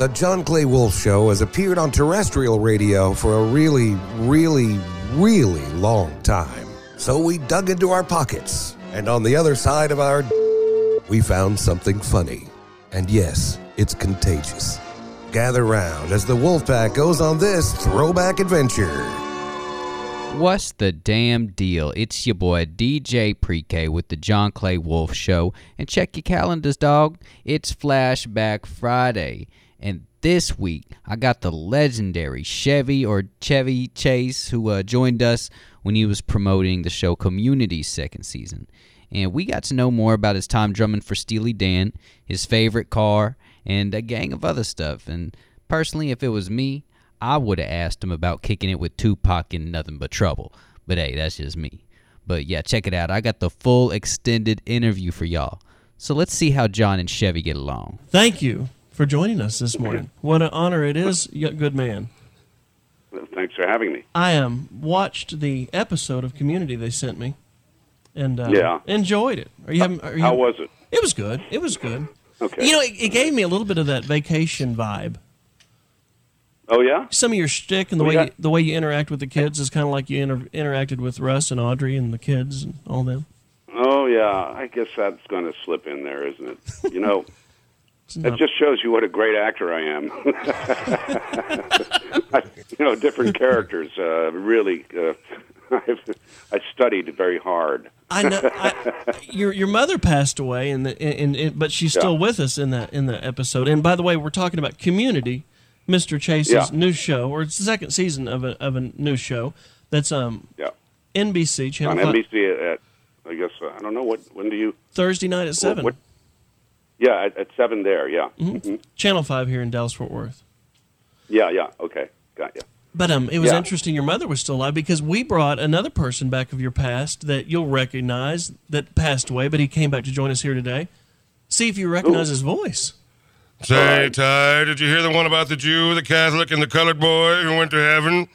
The John Clay Wolfe Show has appeared on terrestrial radio for a really, really, really long time. So we dug into our pockets, and on the other side of our we found something funny. And yes, it's contagious. Gather round as the Wolfpack goes on this throwback adventure. What's the damn deal? It's your boy DJ Pre-K with the John Clay Wolfe Show. And check your calendars, dog. It's Flashback Friday. And this week, I got the legendary Chevy or Chevy Chase who uh, joined us when he was promoting the show Community's second season. And we got to know more about his time drumming for Steely Dan, his favorite car, and a gang of other stuff. And personally, if it was me, I would have asked him about kicking it with Tupac and Nothing But Trouble. But hey, that's just me. But yeah, check it out. I got the full extended interview for y'all. So let's see how John and Chevy get along. Thank you for joining us this morning. What an honor it is, good man. Well, Thanks for having me. I um watched the episode of Community they sent me, and uh, Yeah. enjoyed it. Are you having? Are you, How was it? It was good. It was good. Okay. You know, it, it gave me a little bit of that vacation vibe. oh yeah. Some of your shtick and the We way got- you, the way you interact with the kids is kind of like you inter- interacted with Russ and Audrey and the kids and all them. Oh yeah. I guess that's going to slip in there, isn't it? You know, It just shows you what a great actor I am. I, you know, different characters. Uh, really, uh, I've, I studied very hard. I know. I, your your mother passed away, and the in, in, but she's still Yeah. with us in that in the episode. And by the way, we're talking about Community, Mr. Chase's Yeah. new show, or it's the second season of a of a new show that's um Yeah. NBC channel On NBC at, at I guess uh, I don't know what when do you Thursday night at seven, what- Yeah, at, at seven there. Yeah. Mm-hmm. Mhm. Channel Five here in Dallas Fort Worth. Yeah. Yeah. Okay. Got you. But um, it was Yeah. interesting your mother was still alive because we brought another person back of your past that you'll recognize that passed away, but he came back to join us here today. See if you recognize Ooh. his voice. Say, Ty, did you hear the one about the Jew, the Catholic, and the colored boy who went to heaven?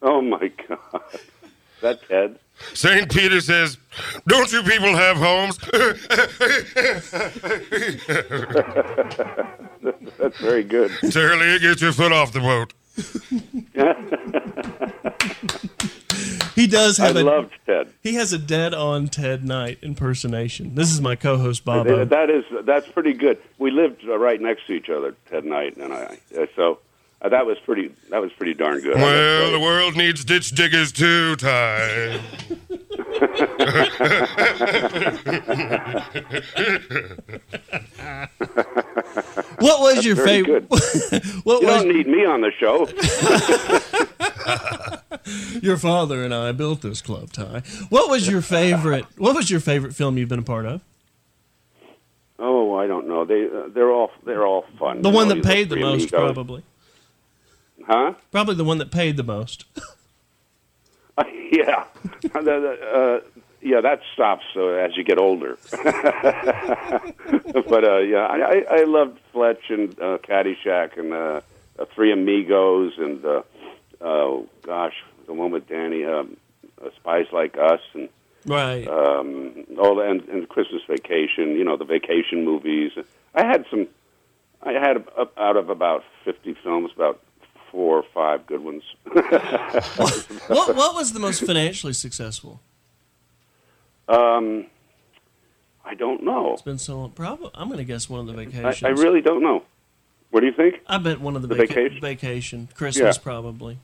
Oh my God. That Ted. St. Peter says, Don't you people have homes? That's very good. Turley, get your foot off the boat. He does have a loved Ted. He has a dead on Ted Knight impersonation. This is my co host, Bob. That is that's pretty good. We lived right next to each other, Ted Knight and I. So uh, that was pretty. That was pretty darn good. Well, the world needs ditch diggers too, Ty. What was your favorite? what you was don't need me on the show. your father and I built this club Ty? What was your favorite? What was your favorite film you've been a part of? oh, I don't know. They uh, they're all they're all fun. The You one know, that paid the most, Amigos. probably. Huh? Probably the one that paid the most. yeah. The- the, uh, yeah, that stops uh, as you get older. but uh, yeah, I, I, loved Fletch and uh, Caddyshack and uh, uh, Three Amigos and uh, oh gosh, the one with Danny, um, uh, Spies Like Us and Right. um, all the, and, and Christmas Vacation. You know the vacation movies. I had some. I had uh, out of about fifty films, about four or five good ones. what What was the most financially successful? um, I don't know. It's been so long. Probably. I'm going to guess one of the I, vacations. I really don't know. What do you think? I bet one of the, The vaca- vacation? vacation. Christmas, Yeah. probably.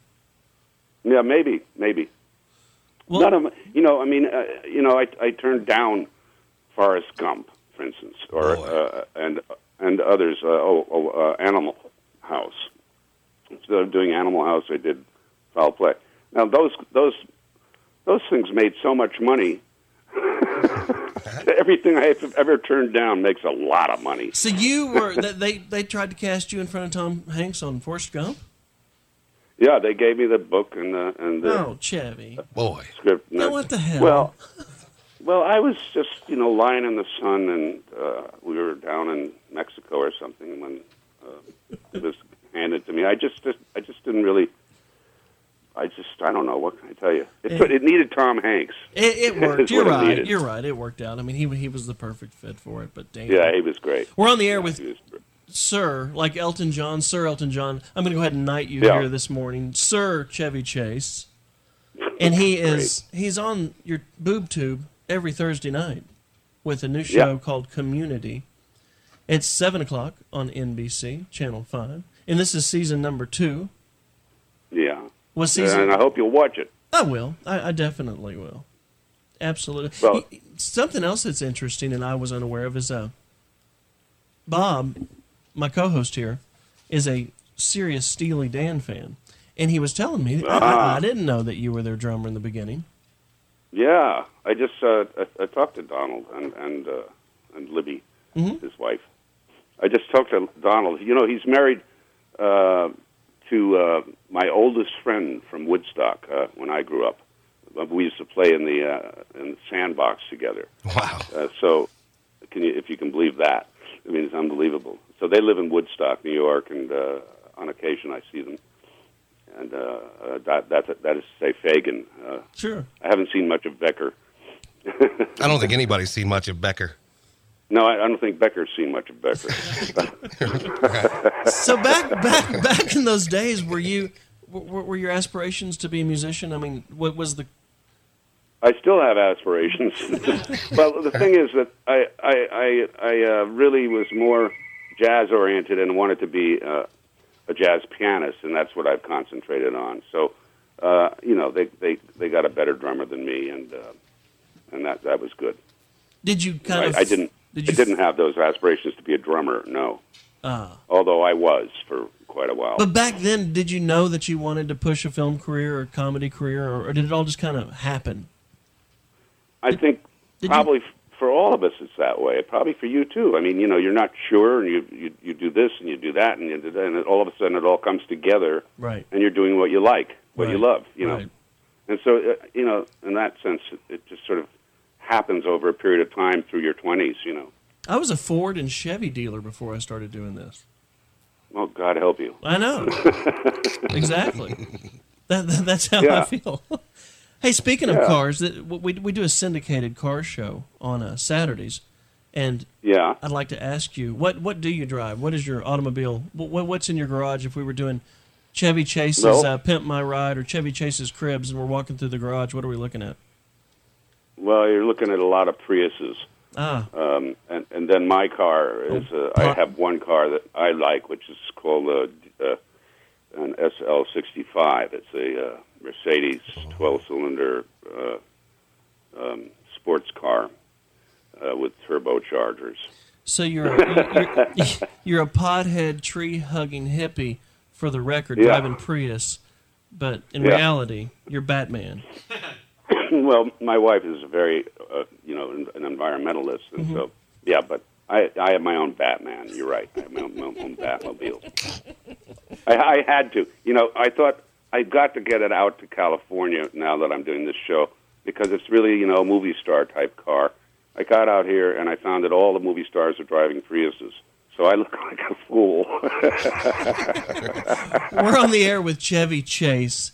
Yeah, maybe, maybe. Well, Not a, you know, I mean, uh, you know, I I turned down Forrest Gump, for instance, or uh, and and others. Uh, oh, oh uh, Animal House. Instead of doing Animal House, I did Foul Play. Now those those those things made so much money. Everything I have ever turned down makes a lot of money. So you were they they tried to cast you in front of Tom Hanks on Forrest Gump? Yeah, they gave me the book and the and the Oh, Chevy. Boy. script. and Now the- what the hell? Well, well, I was just you know lying in the sun, and uh, we were down in Mexico or something when uh, it was handed to me. I just, just I just didn't really. I just I don't know what can I tell you. It, Yeah. it needed Tom Hanks. It, it worked. You're it right. You're right. It worked out. I mean, he he was the perfect fit for it. But damn, Yeah, he was great. we're on the air with was great. Sir, like Elton John, Sir Elton John. I'm going to go ahead and knight you Yeah. here this morning, Sir Chevy Chase, and he is he's on your boob tube every Thursday night with a new show Yeah. called Community. It's seven o'clock on NBC Channel Five, and this is season number two. Yeah. Was season? And I hope you'll watch it. I will. I, I definitely will. Absolutely. Well- Y- something else that's interesting and I was unaware of is uh, Bob, my co-host here, is a serious Steely Dan fan, and he was telling me I- I, I didn't know that you were their drummer in the beginning. Yeah. I just uh, I, I talked to Donald and and uh, and Libby, Mhm. his wife. I just talked to Donald. You know, he's married uh, to uh, my oldest friend from Woodstock uh, when I grew up. We used to play in the uh, in the sandbox together. Wow. Uh, so, can you, if you can believe that, I mean, it's unbelievable. So they live in Woodstock, New York, and uh, on occasion I see them. And uh, uh, that that that is to say, Fagen. Uh, Sure. I haven't seen much of Becker. I don't think anybody's seen much of Becker. No, I, I don't think Becker's seen much of Becker. So back back back in those days, were you were, were your aspirations to be a musician? I mean, what was the I still have aspirations. well, the thing is that I I I, I uh, really was more jazz oriented and wanted to be uh, a jazz pianist, and that's what I've concentrated on. So, uh, you know, they they they got a better drummer than me, and uh, and that that was good. did you kind I, of I didn't did I didn't have those aspirations to be a drummer. No, Ah. although I was for quite a while. But back then, did you know that you wanted to push a film career or comedy career, or, or did it all just kind of happen? I think did probably f for all of us it's that way. Probably for you too. I mean, you know, you're not sure, and you you, you do this and you do that, and you do that, and all of a sudden it all comes together, Right. and you're doing what you like, what you love, you know. Right. And so, uh, you know, in that sense, it, it just sort of happens over a period of time through your twenties. You know. I was a Ford and Chevy dealer before I started doing this. Well, God help you. I know. exactly. That, that- that's how I feel. hey, speaking of cars, that we we do a syndicated car show on uh, Saturdays, and Yeah. I'd like to ask you what what do you drive? What is your automobile? What, what's in your garage? If we were doing Chevy Chase's Well- uh, Pimp My Ride or Chevy Chase's Cribs, and we're walking through the garage, what are we looking at? Well, you're looking at a lot of Priuses. Ah, Um, and, and then my car is, uh, I have one car that I like, which is called uh, uh, an SL65. It's a uh, Mercedes 12 cylinder uh, um, sports car uh, with turbochargers. so you're a, you're, you're a pothead tree hugging hippie for the record, Yeah. driving Prius, but in Yeah. reality, you're Batman. well, my wife is a very, uh, you know, an, environmentalist, and so yeah. But I, I have my own Batman. You're right. I have my own, my own Batmobile. I, I had to. You know, I thought I got to get it out to California now that I'm doing this show because it's really, you know, a movie star type car. I got out here and I found that all the movie stars are driving Priuses. So I look like a fool. We're on the air with Chevy Chase,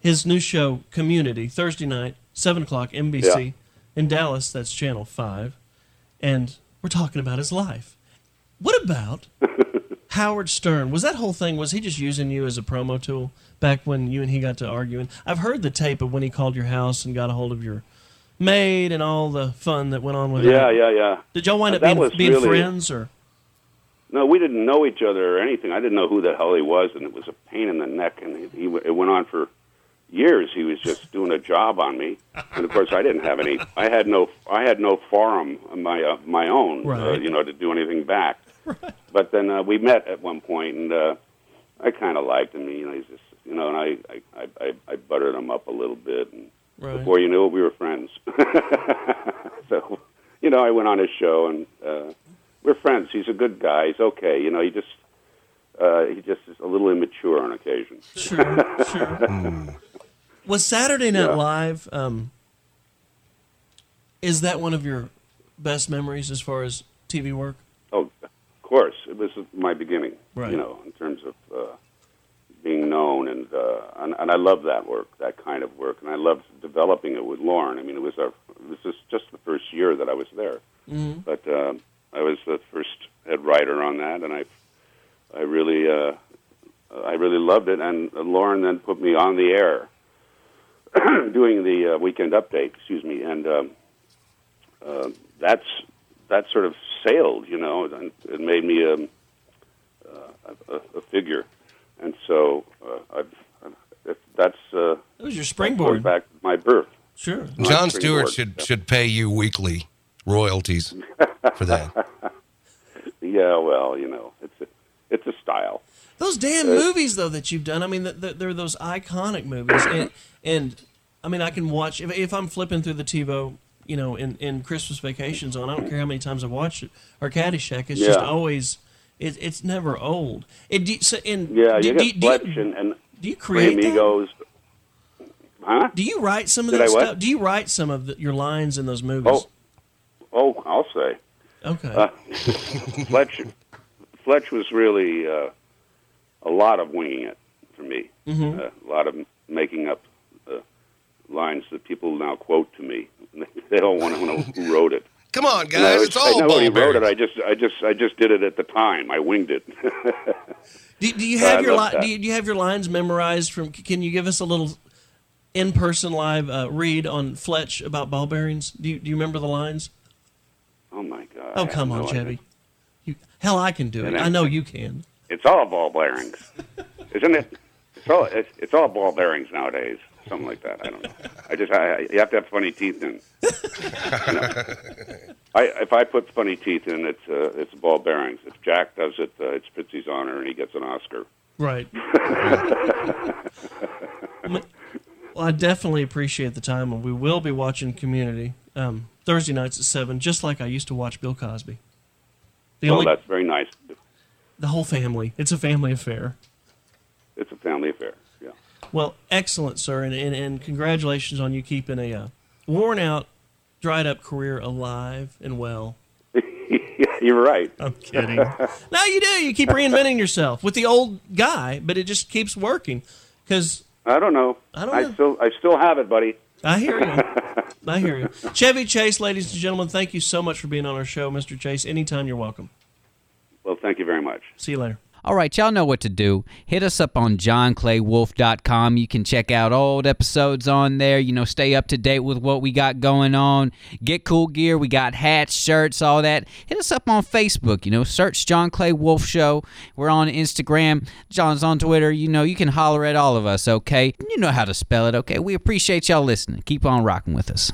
his new show Community, Thursday night, seven o'clock, NBC Yeah. in Dallas. That's Channel Five, and we're talking about his life. What about Howard Stern? Was that whole thing? Was he just using you as a promo tool back when you and he got to arguing? I've heard the tape of when he called your house and got a hold of your maid and all the fun that went on with yeah, that. yeah, yeah. Did y'all wind up That being, being really- friends or? No, we didn't know each other or anything. I didn't know who the hell he was, and it was a pain in the neck. And he, he it went on for years. He was just doing a job on me, and of course, I didn't have any. I had no. I had no forum of my uh, my own, uh, you know, to do anything back. But then uh, we met at one point, and uh, I kind of liked him. You know, he's just, you know, and I I, I I I buttered him up a little bit, and Right. before you knew it, we were friends. so, you know, I went on his show, and uh, we're friends. He's a good guy. He's okay. You know, he just uh, he just is a little immature on occasion. Sure, sure. Was Saturday Night Yeah. Live? Um, is that one of your best memories as far as TV work? Oh, of course, it was my beginning. Right. You know, in terms of uh, being known, and, uh, and and I love that work, that kind of work, and I loved developing it with Lorne. I mean, it was our this is just the first year that I was there, Mm-hmm. but uh, I was the first head writer on that, and I I really uh, I really loved it, and Lorne then put me on the air doing the uh, weekend update. Excuse me, and um, uh, that's that sort of sailed, you know, and it made me um, uh, a, a figure, and so uh, I've, I've, that's uh, That was your springboard. back my birth. Sure. Jon Stewart bored. should should pay you weekly royalties for that. Yeah, well, you know, it's a, it's a style. Those damn movies, though, that you've done. I mean, th th they're those iconic movies, and and I mean, I can watch if, if I'm flipping through the TiVo, you know, in in Christmas Vacation Zone. I don't care how many times I've watched it or Caddyshack. It's just always. It, it's never old. It, do, so, and Yeah, do, you do, get do, Fletch you, and, and do you create that? Amigos. Huh? Do you write some of Did that I what? stuff? Do you write some of the, your lines in those movies? Oh, oh, I'll say. okay. Uh, Fletch, Fletch was really uh, a lot of winging it for me. Mm-hmm. Uh, a lot of making up uh, lines that people now quote to me. They don't want to know who wrote it. Come on, And I, guys, was- it's I all know when he wrote it. I just, I just, I just did it at the time. I winged it. Do, do you I have your li- do you, do you have your lines memorized from? Can you give us a little in person live uh, read on Fletch about ball bearings? Do you, do you remember the lines? oh my god! Oh come on, no. Chevy. You, hell, I can do it. I know you can. It's all ball bearings, isn't it? It's all it's, it's all ball bearings nowadays. Something like that. I don't know. I just I, I- you have to have funny teeth in. You know. I if I put funny teeth in, it's uh, it's ball bearings. If Jack does it, uh, it's Prizzi's honor, and he gets an Oscar. Right. well, I definitely appreciate the time, and we will be watching Community um, Thursday nights at seven, just like I used to watch Bill Cosby. The So only, that's very nice. The whole family. It's a family affair. It's a family affair. Yeah. Well, excellent, sir, and, and, and congratulations on you keeping a uh, worn out, dried up career alive and well. You're right. I'm kidding. no, you do. You keep reinventing yourself with the old guy, but it just keeps working. Because I don't know. I don't Know. I still I still have it, buddy. I hear you. I hear you. Chevy Chase, ladies and gentlemen, thank you so much for being on our show, Mr. Chase. Anytime you're welcome. Well, thank you very much. See you later. All right, y'all know what to do. Hit us up on johnclaywolfe.com. You can check out old episodes on there. You know, stay up to date with what we got going on. Get cool gear. We got hats, shirts, all that. Hit us up on Facebook. You know, search John Clay Wolfe Show. We're on Instagram. John's on Twitter. You know, you can holler at all of us, okay? You know how to spell it, okay? We appreciate y'all listening. Keep on rocking with us.